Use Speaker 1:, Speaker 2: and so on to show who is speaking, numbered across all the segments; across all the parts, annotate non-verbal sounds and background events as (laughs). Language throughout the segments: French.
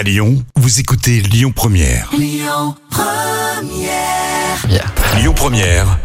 Speaker 1: À Lyon, vous écoutez Lyon Première.
Speaker 2: Bien.
Speaker 1: Lyon Première.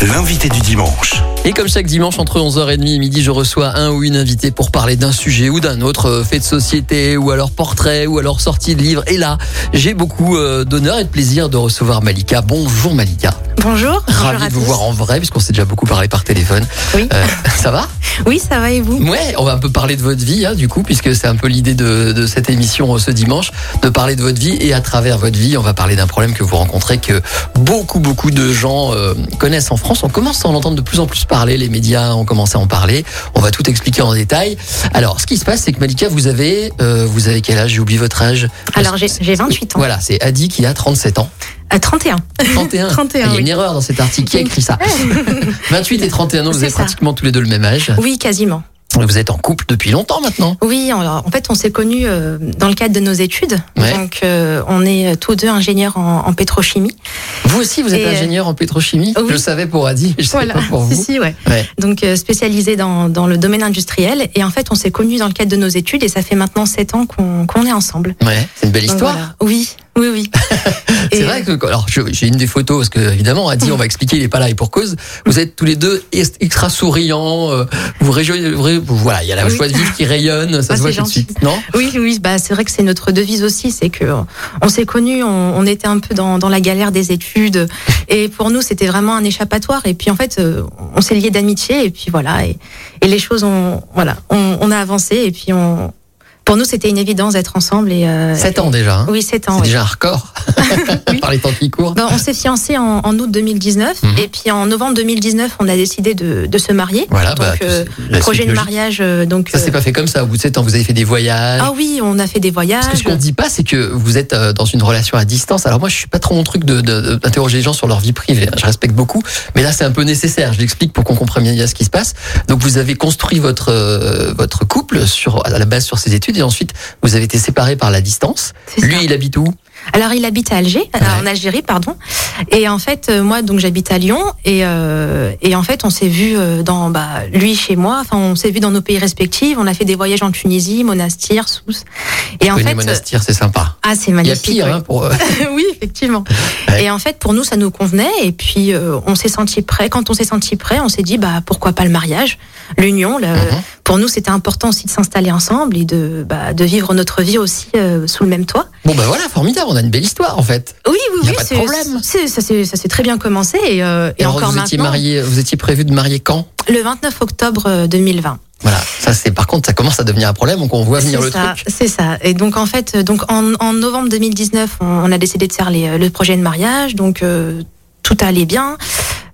Speaker 1: L'invité du dimanche.
Speaker 2: Et comme chaque dimanche entre 11h30 et midi, je reçois un ou une invitée pour parler d'un sujet ou d'un autre, euh, fait de société ou alors portrait ou alors sortie de livre. Et là, j'ai beaucoup euh, d'honneur et de plaisir de recevoir Malika. Bonjour Malika.
Speaker 3: Bonjour.
Speaker 2: Ravi de vous
Speaker 3: tous.
Speaker 2: voir en vrai puisqu'on s'est déjà beaucoup parlé par téléphone.
Speaker 3: Oui.
Speaker 2: Euh, ça va?
Speaker 3: Oui, ça va et vous?
Speaker 2: Ouais, on va un peu parler de votre vie, hein, du coup, puisque c'est un peu l'idée de, de cette émission ce dimanche, de parler de votre vie et à travers votre vie, on va parler d'un problème que vous rencontrez, que beaucoup, beaucoup de gens euh, connaissent en France. On commence à en entendre de plus en plus parler, les médias ont commencé à en parler. On va tout expliquer en détail. Alors, ce qui se passe, c'est que Malika, vous avez, euh, vous avez quel âge? J'ai oublié votre âge.
Speaker 3: Alors, j'ai j'ai 28 ans.
Speaker 2: Voilà, c'est Adi qui a 37 ans.
Speaker 3: À 31.
Speaker 2: 31.
Speaker 3: 31,
Speaker 2: Ah, Il y a
Speaker 3: oui.
Speaker 2: une erreur dans cet article. Qui a écrit ça? 28 (laughs) et 31 ans, (laughs) vous avez pratiquement tous les deux le même âge.
Speaker 3: Oui, quasiment.
Speaker 2: Vous êtes en couple depuis longtemps maintenant.
Speaker 3: Oui, alors, en fait, on s'est connus euh, dans le cadre de nos études.
Speaker 2: Ouais.
Speaker 3: Donc, euh, on est tous deux ingénieurs en, en pétrochimie.
Speaker 2: Vous aussi, vous êtes
Speaker 3: Et, euh,
Speaker 2: ingénieur en pétrochimie
Speaker 3: oui.
Speaker 2: Je le savais pour Adi, je ne savais pas pour
Speaker 3: si,
Speaker 2: vous. (laughs)
Speaker 3: si, ouais.
Speaker 2: Ouais.
Speaker 3: Donc, euh, spécialisé dans, dans le domaine industriel. Et en fait, on s'est connus dans le cadre de nos études et ça fait maintenant 7 ans qu'on qu'on est ensemble.
Speaker 2: Ouais, c'est une belle histoire.
Speaker 3: voilà. Oui, oui, oui. (laughs)
Speaker 2: C'est vrai que, alors, j'ai une des photos, parce que, évidemment, Adi, on va expliquer, il est pas là et pour cause. Vous êtes tous les deux extra souriants, euh, vous réjouissez, voilà, il y a la
Speaker 3: Oui.
Speaker 2: joie de vivre qui rayonne, ça
Speaker 3: Ah,
Speaker 2: se voit tout de suite, non?
Speaker 3: Oui, oui, bah c'est vrai que c'est notre devise aussi, c'est que on s'est connus, on, on était un peu dans, dans la galère des études, et pour nous c'était vraiment un échappatoire. Et puis en fait, euh, on s'est liés d'amitié, et puis voilà, et, et les choses ont, voilà, on, on a avancé, et puis on, pour nous c'était une évidence d'être ensemble. Et euh,
Speaker 2: 7 ans déjà, hein.
Speaker 3: Oui, 7 ans.
Speaker 2: C'est
Speaker 3: oui.
Speaker 2: déjà un record. (laughs)
Speaker 3: Oui.
Speaker 2: Par les temps qui courent.
Speaker 3: Ben, on s'est fiancés en, en août 2019,
Speaker 2: Mhm.
Speaker 3: et puis en novembre 2019, on a décidé de, de se marier.
Speaker 2: Voilà,
Speaker 3: donc,
Speaker 2: bah,
Speaker 3: euh, projet de mariage, euh, donc.
Speaker 2: Ça s'est
Speaker 3: euh,
Speaker 2: pas fait comme ça, au bout de 7 ans, vous avez fait des voyages.
Speaker 3: ah oui, on a fait des voyages.
Speaker 2: Parce que ce qu'on dit pas, c'est que vous êtes euh, dans une relation à distance. Alors moi, je suis pas trop mon truc de- de- d'interroger les gens sur leur vie privée. Je respecte beaucoup, mais là, c'est un peu nécessaire. Je l'explique pour qu'on comprenne bien ce qui se passe. Donc, vous avez construit votre votre couple sur à la base sur ses études, et ensuite, vous avez été séparés par la distance.
Speaker 3: Ça.
Speaker 2: Lui, il habite où?
Speaker 3: Alors il habite à Alger, euh,
Speaker 2: Ouais.
Speaker 3: en Algérie, pardon. Et en fait, euh, moi, donc j'habite à Lyon, et euh, et en fait, on s'est vu dans bah lui chez moi. Enfin, on s'est vu dans nos pays respectifs. On a fait des voyages en Tunisie, Monastir, Sousse. Et en
Speaker 2: Oui,
Speaker 3: fait,
Speaker 2: les monastères, c'est sympa.
Speaker 3: ah c'est
Speaker 2: Il y a
Speaker 3: magnifique.
Speaker 2: pire
Speaker 3: ouais.
Speaker 2: hein, pour. (laughs)
Speaker 3: oui, effectivement.
Speaker 2: Ouais.
Speaker 3: Et en fait, pour nous, ça nous convenait. Et puis, euh, on s'est senti prêt. Quand on s'est senti prêt, on s'est dit, bah, pourquoi pas le mariage, l'union. le-
Speaker 2: Mhm.
Speaker 3: Pour nous, c'était important aussi de s'installer ensemble et de, bah, de vivre notre vie aussi euh, sous le même toit.
Speaker 2: Bon, ben voilà, formidable. On a une belle histoire en fait.
Speaker 3: Oui, oui,
Speaker 2: Y a
Speaker 3: oui.
Speaker 2: pas de problème.
Speaker 3: Ça s'est très bien commencé. Et, euh, et
Speaker 2: alors,
Speaker 3: encore
Speaker 2: vous étiez marié, vous étiez prévu de marier quand?
Speaker 3: Le 29 octobre euh, 2020.
Speaker 2: Voilà, ça c'est par contre, ça commence à devenir un problème. Donc, on voit venir le
Speaker 3: ça,
Speaker 2: truc.
Speaker 3: c'est ça. Et donc en fait, euh, donc en, en novembre 2019, on, on a décidé de faire les, euh, le projet de mariage. Donc euh, tout allait bien.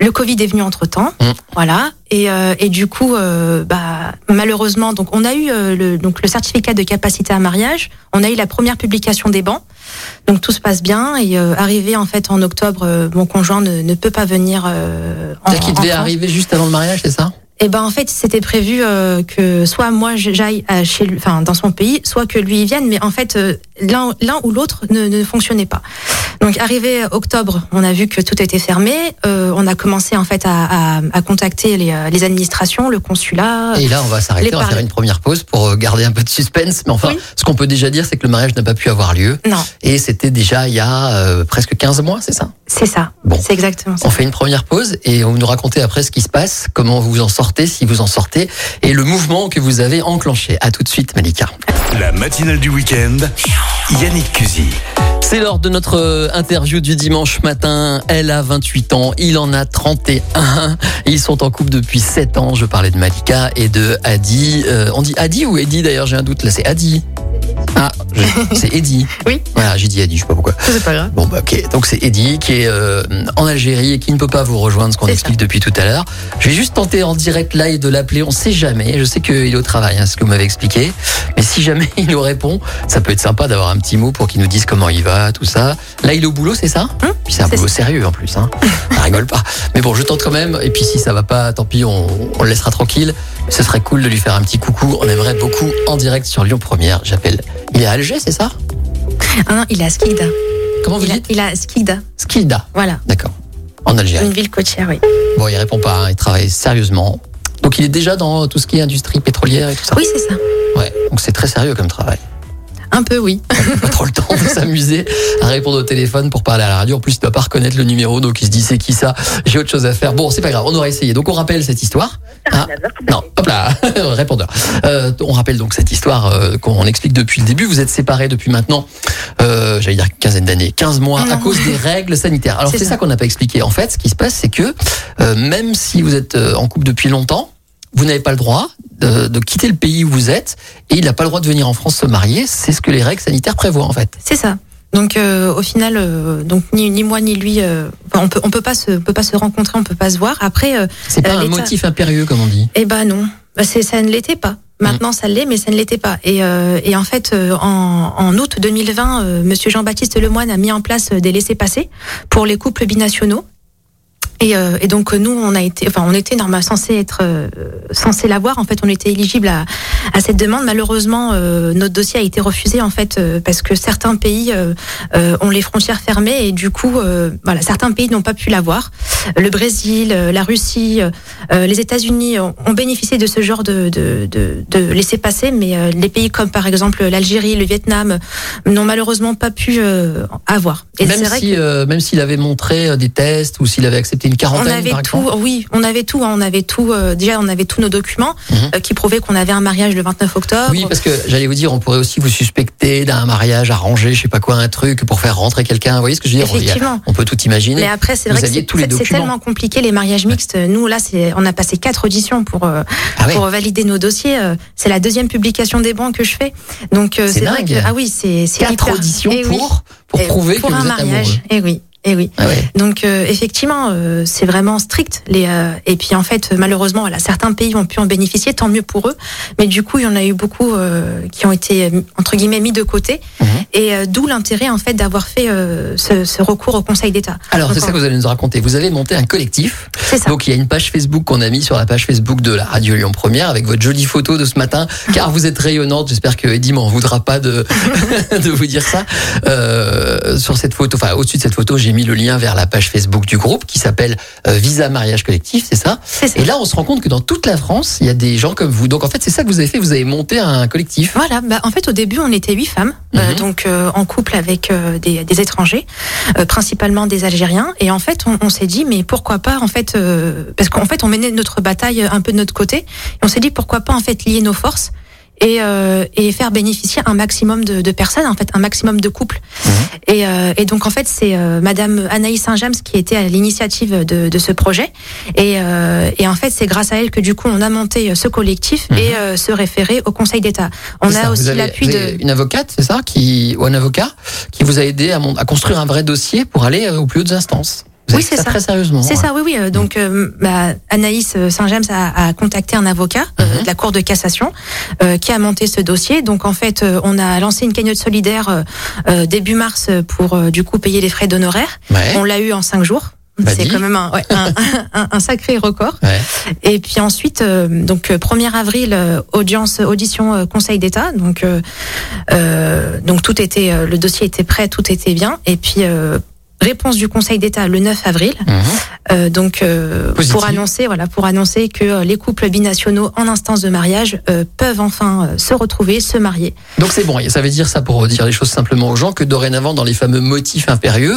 Speaker 3: Le Covid est venu entre temps,
Speaker 2: Mm.
Speaker 3: voilà. Et, euh, et du coup, euh, bah, malheureusement, donc on a eu euh, le, donc le certificat de capacité à mariage. On a eu la première publication des bancs. Donc tout se passe bien. Et euh, arrivé en fait en octobre, euh, mon conjoint ne, ne peut pas venir. Euh, en,
Speaker 2: C'est-à-dire qu'il devait
Speaker 3: France.
Speaker 2: arriver juste avant le mariage, c'est ça?
Speaker 3: Et ben en fait, c'était prévu euh, que soit moi j'aille à chez lui, enfin dans son pays, soit que lui y vienne, mais en fait euh, l'un ou l'autre ne, ne fonctionnait pas. Donc arrivé octobre, on a vu que tout était fermé. Euh, on a commencé en fait à, à, à contacter les, euh, les administrations, le consulat.
Speaker 2: Et là, on va s'arrêter, on va faire une première pause pour euh, garder un peu de suspense. Mais enfin,
Speaker 3: Oui.
Speaker 2: ce qu'on peut déjà dire, c'est que le mariage n'a pas pu avoir lieu.
Speaker 3: Non,
Speaker 2: Et c'était déjà il y a euh, presque 15 mois, c'est ça?
Speaker 3: C'est ça.
Speaker 2: Bon.
Speaker 3: C'est exactement ça.
Speaker 2: On fait une première pause et on vous nous raconter après ce qui se passe, comment vous en sortez, si vous en sortez, et le mouvement que vous avez enclenché. À tout de suite, Malika.
Speaker 1: La matinale du week-end. Yannick Cusy.
Speaker 2: C'est lors de notre euh, interview du dimanche matin. Elle a 28 ans, il en a 31. Ils sont en couple depuis 7 ans. Je parlais de Malika et de Adi. Euh, on dit Adi ou Eddie d'ailleurs J'ai un doute là. C'est Adi. Ah, (laughs) c'est Eddie.
Speaker 3: Oui.
Speaker 2: Voilà, j'ai dit Adi, je sais pas pourquoi.
Speaker 3: C'est pas grave.
Speaker 2: Bon bah ok, donc c'est Eddie qui est euh, en Algérie et qui ne peut pas vous rejoindre, ce qu'on explique depuis tout à l'heure. Je vais juste tenter en direct live de l'appeler, on sait jamais, je sais qu'il est au travail, hein, ce que vous m'avez expliqué, mais si jamais (laughs) il nous répond, ça peut être sympa d'avoir un petit mot pour qu'il nous dise comment il va, tout ça. Là il est au boulot, c'est ça?
Speaker 3: Hum,
Speaker 2: Puis c'est un boulot sérieux en plus, hein. (laughs) ça rigole pas. Mais bon, je tente quand même, et puis si ça va pas, tant pis, on, on le laissera tranquille. Ce serait cool de lui faire un petit coucou, on aimerait beaucoup en direct sur Lyon Première, j'appelle. Il est à Alger, c'est ça?
Speaker 3: Ah non, il est à Skikda.
Speaker 2: Comment vous
Speaker 3: Il, a,
Speaker 2: dites?
Speaker 3: il est à Skikda.
Speaker 2: Skilda,
Speaker 3: Voilà.
Speaker 2: d'accord. En Algérie.
Speaker 3: Une ville côtière, oui.
Speaker 2: Bon, il répond pas, hein, il travaille sérieusement. Donc il est déjà dans tout ce qui est industrie pétrolière et tout ça?
Speaker 3: Oui, c'est ça.
Speaker 2: Ouais, donc c'est très sérieux comme travail.
Speaker 3: Ah Un peu, oui.
Speaker 2: Pas trop le temps de (laughs) s'amuser à répondre au téléphone pour parler à la radio. En plus, il doit pas reconnaître le numéro, donc il se dit c'est qui ça? J'ai autre chose à faire. Bon, c'est pas grave, on aura essayé. Donc on rappelle cette histoire. Ah, non, hop là, (laughs) répondeur. Euh, on rappelle donc cette histoire euh, qu'on explique depuis le début. Vous êtes séparés depuis maintenant, euh, j'allais dire quinzaine d'années, 15 mois, à cause des règles sanitaires. Alors
Speaker 3: C'est
Speaker 2: c'est ça,
Speaker 3: ça.
Speaker 2: qu'on n'a pas expliqué. En fait, ce qui se passe, c'est que euh, même si vous êtes euh, en couple depuis longtemps, vous n'avez pas le droit de, de quitter le pays où vous êtes et il n'a pas le droit de venir en France se marier. C'est ce que les règles sanitaires prévoient en fait.
Speaker 3: C'est ça. Donc euh, au final, euh, donc ni, ni moi ni lui, euh, enfin, on peut on peut pas se peut pas se rencontrer, on peut pas se voir. Après, euh,
Speaker 2: C'est pas
Speaker 3: Euh,
Speaker 2: un motif impérieux comme on dit.
Speaker 3: eh ben non, Bah, c'est ça ne l'était pas. Maintenant, ça l'est, mais ça ne l'était pas. Et, euh, et en fait, en, en août 2020, euh, Monsieur Jean-Baptiste Lemoine a mis en place des laissés-passer pour les couples binationaux. Et, euh, et donc nous, on a été, enfin, on était normalement censé être euh, censé l'avoir. En fait, on était éligible à, à cette demande. Malheureusement, euh, notre dossier a été refusé en fait euh, parce que certains pays euh, euh, ont les frontières fermées et du coup, euh, voilà, certains pays n'ont pas pu l'avoir. Le Brésil, euh, la Russie, les États-Unis ont, ont bénéficié de ce genre de, de, de, de laisser-passer, mais euh, les pays comme par exemple l'Algérie, le Vietnam n'ont malheureusement pas pu euh, avoir. Et
Speaker 2: même si,
Speaker 3: que-
Speaker 2: euh, même s'il avait montré des tests ou s'il avait accepté une
Speaker 3: on avait
Speaker 2: par
Speaker 3: tout, oui, on avait tout, hein, on avait tout. euh, déjà, on avait tous nos documents
Speaker 2: Mhm.
Speaker 3: euh, qui prouvaient qu'on avait un mariage le 29 octobre.
Speaker 2: Oui, parce que j'allais vous dire, on pourrait aussi vous suspecter d'un mariage arrangé, je sais pas quoi, un truc pour faire rentrer quelqu'un. Vous voyez ce que je veux dire a-
Speaker 3: Effectivement.
Speaker 2: On peut tout imaginer.
Speaker 3: Mais après, c'est
Speaker 2: Vous
Speaker 3: vrai que c'est tellement compliqué les mariages mixtes. Nous, là, on a passé quatre auditions pour euh,
Speaker 2: Ah ouais.
Speaker 3: pour valider nos dossiers. C'est la deuxième publication des bancs que je fais. Donc
Speaker 2: C'est
Speaker 3: vrai que ah oui, c'est
Speaker 2: Quatre
Speaker 3: hyper-
Speaker 2: auditions
Speaker 3: Eh oui.
Speaker 2: pour,
Speaker 3: Eh,
Speaker 2: prouver
Speaker 3: pour
Speaker 2: que
Speaker 3: un
Speaker 2: vous êtes
Speaker 3: mariage.
Speaker 2: amoureux.
Speaker 3: Et oui. Et oui.
Speaker 2: Ah ouais.
Speaker 3: Donc euh, effectivement, euh, c'est vraiment strict. Les euh, et puis en fait, malheureusement, voilà, certains pays ont pu en bénéficier, tant mieux pour eux. Mais du coup, il y en a eu beaucoup qui ont été entre guillemets mis de côté.
Speaker 2: Mhm.
Speaker 3: Et d'où l'intérêt en fait d'avoir fait ce, ce recours au Conseil d'État.
Speaker 2: Alors, c'est ça que vous allez nous raconter. Vous avez monté un collectif.
Speaker 3: C'est ça.
Speaker 2: Donc, il y a une page Facebook qu'on a mis sur la page Facebook de la Radio Lyon Première avec votre jolie photo de ce matin, car vous êtes rayonnante. J'espère que Eddie m'en voudra pas de, (laughs) de vous dire ça. Sur cette photo, enfin, au-dessus de cette photo, j'ai mis le lien vers la page Facebook du groupe qui s'appelle euh, Visa Mariage Collectif, c'est ça? Et là, on se rend compte que dans toute la France, il y a des gens comme vous. Donc, en fait, c'est ça que vous avez fait. Vous avez monté un collectif.
Speaker 3: Voilà, bah, en fait au début on était huit femmes, euh,
Speaker 2: Mhm.
Speaker 3: donc euh, en couple avec euh, des, des étrangers, principalement des Algériens, et en fait on, on s'est dit mais pourquoi pas en fait parce qu'en fait on menait notre bataille un peu de notre côté, et on s'est dit pourquoi pas en fait lier nos forces et, euh, et faire bénéficier un maximum de, de personnes, en fait un maximum de couples.
Speaker 2: Mhm.
Speaker 3: Et, euh, et donc en fait c'est euh, Madame Anaïs Saint-James qui était à l'initiative de, de ce projet, et, euh, et en fait c'est grâce à elle que du coup on a monté euh, ce collectif et euh, se référer au Conseil d'État. On a
Speaker 2: ça,
Speaker 3: aussi l'appui de
Speaker 2: Une avocate, c'est ça, qui ou un avocat qui vous a aidé à, mon- à construire un vrai dossier pour aller aux plus hautes instances.
Speaker 3: Oui, c'est ça.
Speaker 2: Très sérieusement.
Speaker 3: C'est
Speaker 2: ouais.
Speaker 3: ça, oui, oui. euh, Donc, euh, bah, Anaïs euh, Saint-James a, a contacté un avocat euh,
Speaker 2: Mhm.
Speaker 3: de la Cour de cassation euh, qui a monté ce dossier. Donc, en fait, on a lancé une cagnotte solidaire début mars pour du coup payer les frais d'honoraires.
Speaker 2: Ouais.
Speaker 3: On l'a eu en cinq jours.
Speaker 2: Bah,
Speaker 3: C'est quand même un, ouais, un, (laughs) un- un sacré record.
Speaker 2: Ouais.
Speaker 3: Et puis ensuite, euh, donc euh, 1er avril, audience, audition euh, Conseil d'État. Donc, euh, euh, donc tout était, euh, le dossier était prêt, tout était bien. Et puis euh, réponse du Conseil d'État le 9 avril.
Speaker 2: Mhm.
Speaker 3: Euh, donc euh, pour annoncer, voilà, pour annoncer que euh, les couples binationaux en instance de mariage euh, peuvent enfin euh, se retrouver, se marier.
Speaker 2: Donc c'est bon. Ça veut dire ça pour dire les choses simplement aux gens que dorénavant dans les fameux motifs impérieux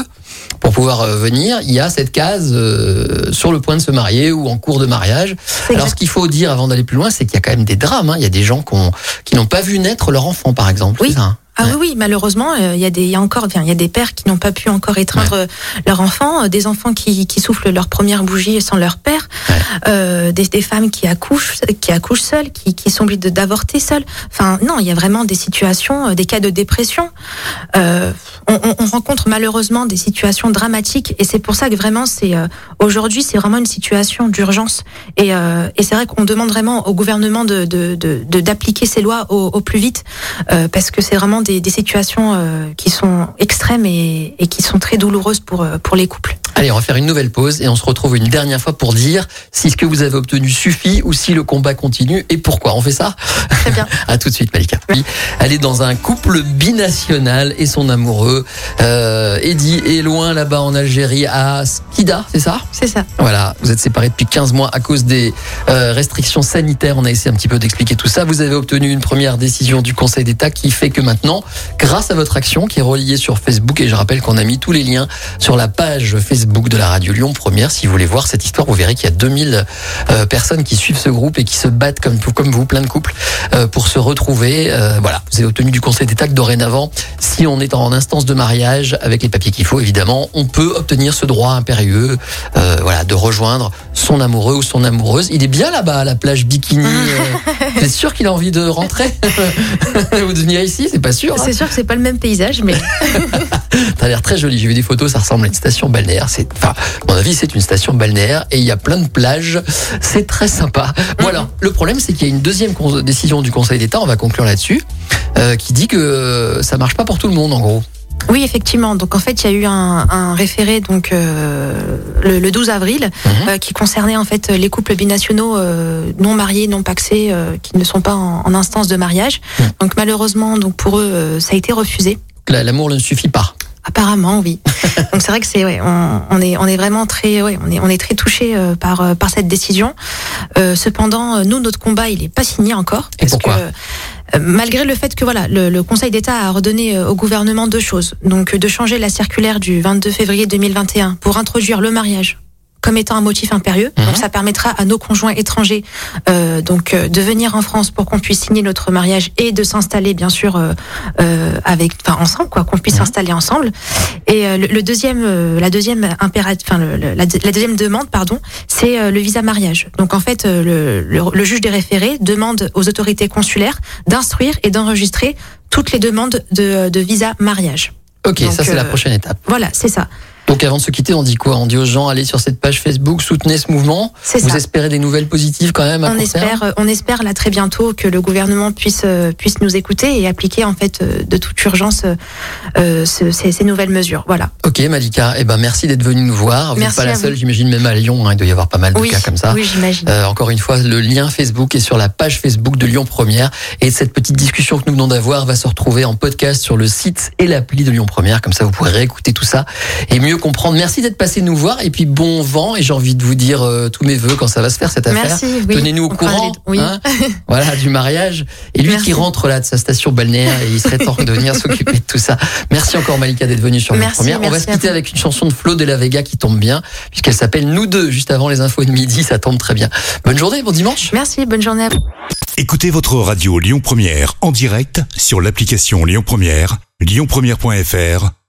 Speaker 2: pour pouvoir venir, il y a cette case euh, sur le point de se marier ou en cours de mariage. Alors ce qu'il faut dire avant d'aller plus loin, c'est qu'il y a quand même des drames. hein. Il y a des gens qui ont- qui n'ont pas vu naître leur enfant, par exemple.
Speaker 3: Oui.
Speaker 2: Ça, hein
Speaker 3: Ah
Speaker 2: Ouais.
Speaker 3: oui, oui, malheureusement, euh, il y a des, y a encore, il y a des pères qui n'ont pas pu encore étreindre euh, leur enfant, euh, des enfants qui, qui soufflent leur première bougie sans leur père,
Speaker 2: Ouais.
Speaker 3: euh, des, des femmes qui accouchent, qui accouchent seules, qui, qui sont obligées d'avorter seules. Enfin, non, il y a vraiment des situations, des cas de dépression. Euh, on, on- on rencontre malheureusement des situations dramatiques, et c'est pour ça que vraiment, c'est euh, aujourd'hui, c'est vraiment une situation d'urgence. Et, euh, et c'est vrai qu'on demande vraiment au gouvernement de de- de- de- d'appliquer ces lois au, au plus vite, euh, parce que c'est vraiment des, des situations euh, qui sont extrêmes et, et qui sont très douloureuses pour, euh, pour les couples.
Speaker 2: Allez, on va faire une nouvelle pause et on se retrouve une dernière fois pour dire si ce que vous avez obtenu suffit ou si le combat continue et pourquoi. On fait ça
Speaker 3: Très bien. (laughs)
Speaker 2: À tout de suite, Malika. Oui, Elle est dans un couple binational et son amoureux. Euh, Eddie est loin là-bas en Algérie, à Skida, c'est ça?
Speaker 3: C'est ça.
Speaker 2: Voilà, vous êtes séparés depuis 15 mois à cause des euh, restrictions sanitaires. On a essayé un petit peu d'expliquer tout ça. Vous avez obtenu une première décision du Conseil d'État qui fait que maintenant, grâce à votre action qui est reliée sur Facebook. Et je rappelle qu'on a mis tous les liens sur la page Facebook de la radio Lyon Première. Si vous voulez voir cette histoire, vous verrez qu'il y a 2000 euh, personnes qui suivent ce groupe et qui se battent comme, comme vous, plein de couples, euh, pour se retrouver. Euh, voilà, vous avez obtenu du Conseil d'État que dorénavant, si on est en instance de mariage avec les papiers qu'il faut, évidemment, on peut obtenir ce droit impérieux, euh, voilà, de rejoindre son amoureux ou son amoureuse. Il est bien là-bas à la plage bikini. (laughs) c'est sûr qu'il a envie de rentrer? (laughs) Ou de venir ici, c'est pas sûr. Hein.
Speaker 3: C'est sûr que c'est pas le même paysage, mais (laughs) (laughs)
Speaker 2: T'as l'air très joli. J'ai vu des photos, ça ressemble à une station balnéaire. C'est, enfin, à mon avis, c'est une station balnéaire et il y a plein de plages. C'est très sympa. Bon alors, le problème, c'est qu'il y a une deuxième décision du Conseil d'État. On va conclure là-dessus, euh, qui dit que ça marche pas pour tout le monde, en gros.
Speaker 3: Oui, effectivement. Donc en fait, il y a eu un, un référé donc euh, le, le 12 avril
Speaker 2: Mhm.
Speaker 3: euh, qui concernait en fait les couples binationaux euh, non mariés, non paxés, euh, qui ne sont pas en, en instance de mariage.
Speaker 2: Mhm.
Speaker 3: Donc malheureusement, donc pour eux, euh, ça a été refusé.
Speaker 2: La- L'amour ne suffit pas.
Speaker 3: Apparemment, oui. (laughs) Donc c'est vrai que c'est, ouais, on, on est, on est vraiment très, ouais, on est, on est très touché par euh, par cette décision. Euh, cependant, euh, nous, notre combat, il est pas signé encore.
Speaker 2: Et pourquoi
Speaker 3: que, euh, malgré le fait que voilà, le, le Conseil d'État a redonné euh, au gouvernement deux choses. Donc de changer la circulaire du 22 février 2021 pour introduire le mariage comme étant un motif impérieux.
Speaker 2: Mhm.
Speaker 3: Donc ça permettra à nos conjoints étrangers euh, donc euh, de venir en France pour qu'on puisse signer notre mariage et de s'installer bien sûr euh, euh, avec enfin ensemble quoi qu'on puisse
Speaker 2: Mhm.
Speaker 3: s'installer ensemble. Et euh, le, le deuxième euh, la deuxième impérative enfin la, la deuxième demande pardon, c'est euh, le visa mariage. Donc en fait euh, le, le, le juge des référés demande aux autorités consulaires d'instruire et d'enregistrer toutes les demandes de, de visa mariage.
Speaker 2: Ok,
Speaker 3: Donc,
Speaker 2: ça c'est la prochaine étape.
Speaker 3: Voilà, c'est ça.
Speaker 2: Donc avant de se quitter, on dit quoi? On dit aux gens allez sur cette page Facebook, soutenez ce mouvement. Vous
Speaker 3: ça.
Speaker 2: espérez des nouvelles positives quand même à
Speaker 3: On
Speaker 2: court terme?
Speaker 3: espère, euh, on espère là très bientôt que le gouvernement puisse euh, puisse nous écouter et appliquer en fait euh, de toute urgence euh, ce- ces, ces nouvelles mesures. Voilà.
Speaker 2: Ok Malika, eh ben merci d'être venue nous voir. Vous n'êtes pas la seule, j'imagine même à Lyon, hein, il doit y avoir pas mal de
Speaker 3: Oui,
Speaker 2: cas comme ça.
Speaker 3: oui, j'imagine.
Speaker 2: Euh, encore une fois, le lien Facebook est sur la page Facebook de Lyon Première. Et cette petite discussion que nous venons d'avoir va se retrouver en podcast sur le site et l'appli de Lyon Première. Comme ça, vous pourrez réécouter tout ça et mieux comprendre. Merci d'être passé nous voir. Et puis, bon vent. Et j'ai envie de vous dire euh, tous mes voeux quand ça va se faire cette affaire.
Speaker 3: Merci. Oui.
Speaker 2: Tenez-nous au courant.
Speaker 3: les- Oui.
Speaker 2: hein, (laughs) voilà, du mariage. Et lui
Speaker 3: Merci.
Speaker 2: qui rentre là de sa station balnéaire et il serait temps de venir s'occuper de tout ça. Merci encore Malika d'être venue sur Lyon
Speaker 3: Merci,
Speaker 2: Première. On va se quitter avec une chanson de Flo de la Vega qui tombe bien puisqu'elle s'appelle Nous deux juste avant les infos de midi. Ça tombe très bien. Bonne journée, bon dimanche.
Speaker 3: Merci. Bonne journée à vous.
Speaker 1: Écoutez votre radio Lyon Première en direct sur l'application Lyon Première, lyonpremière.fr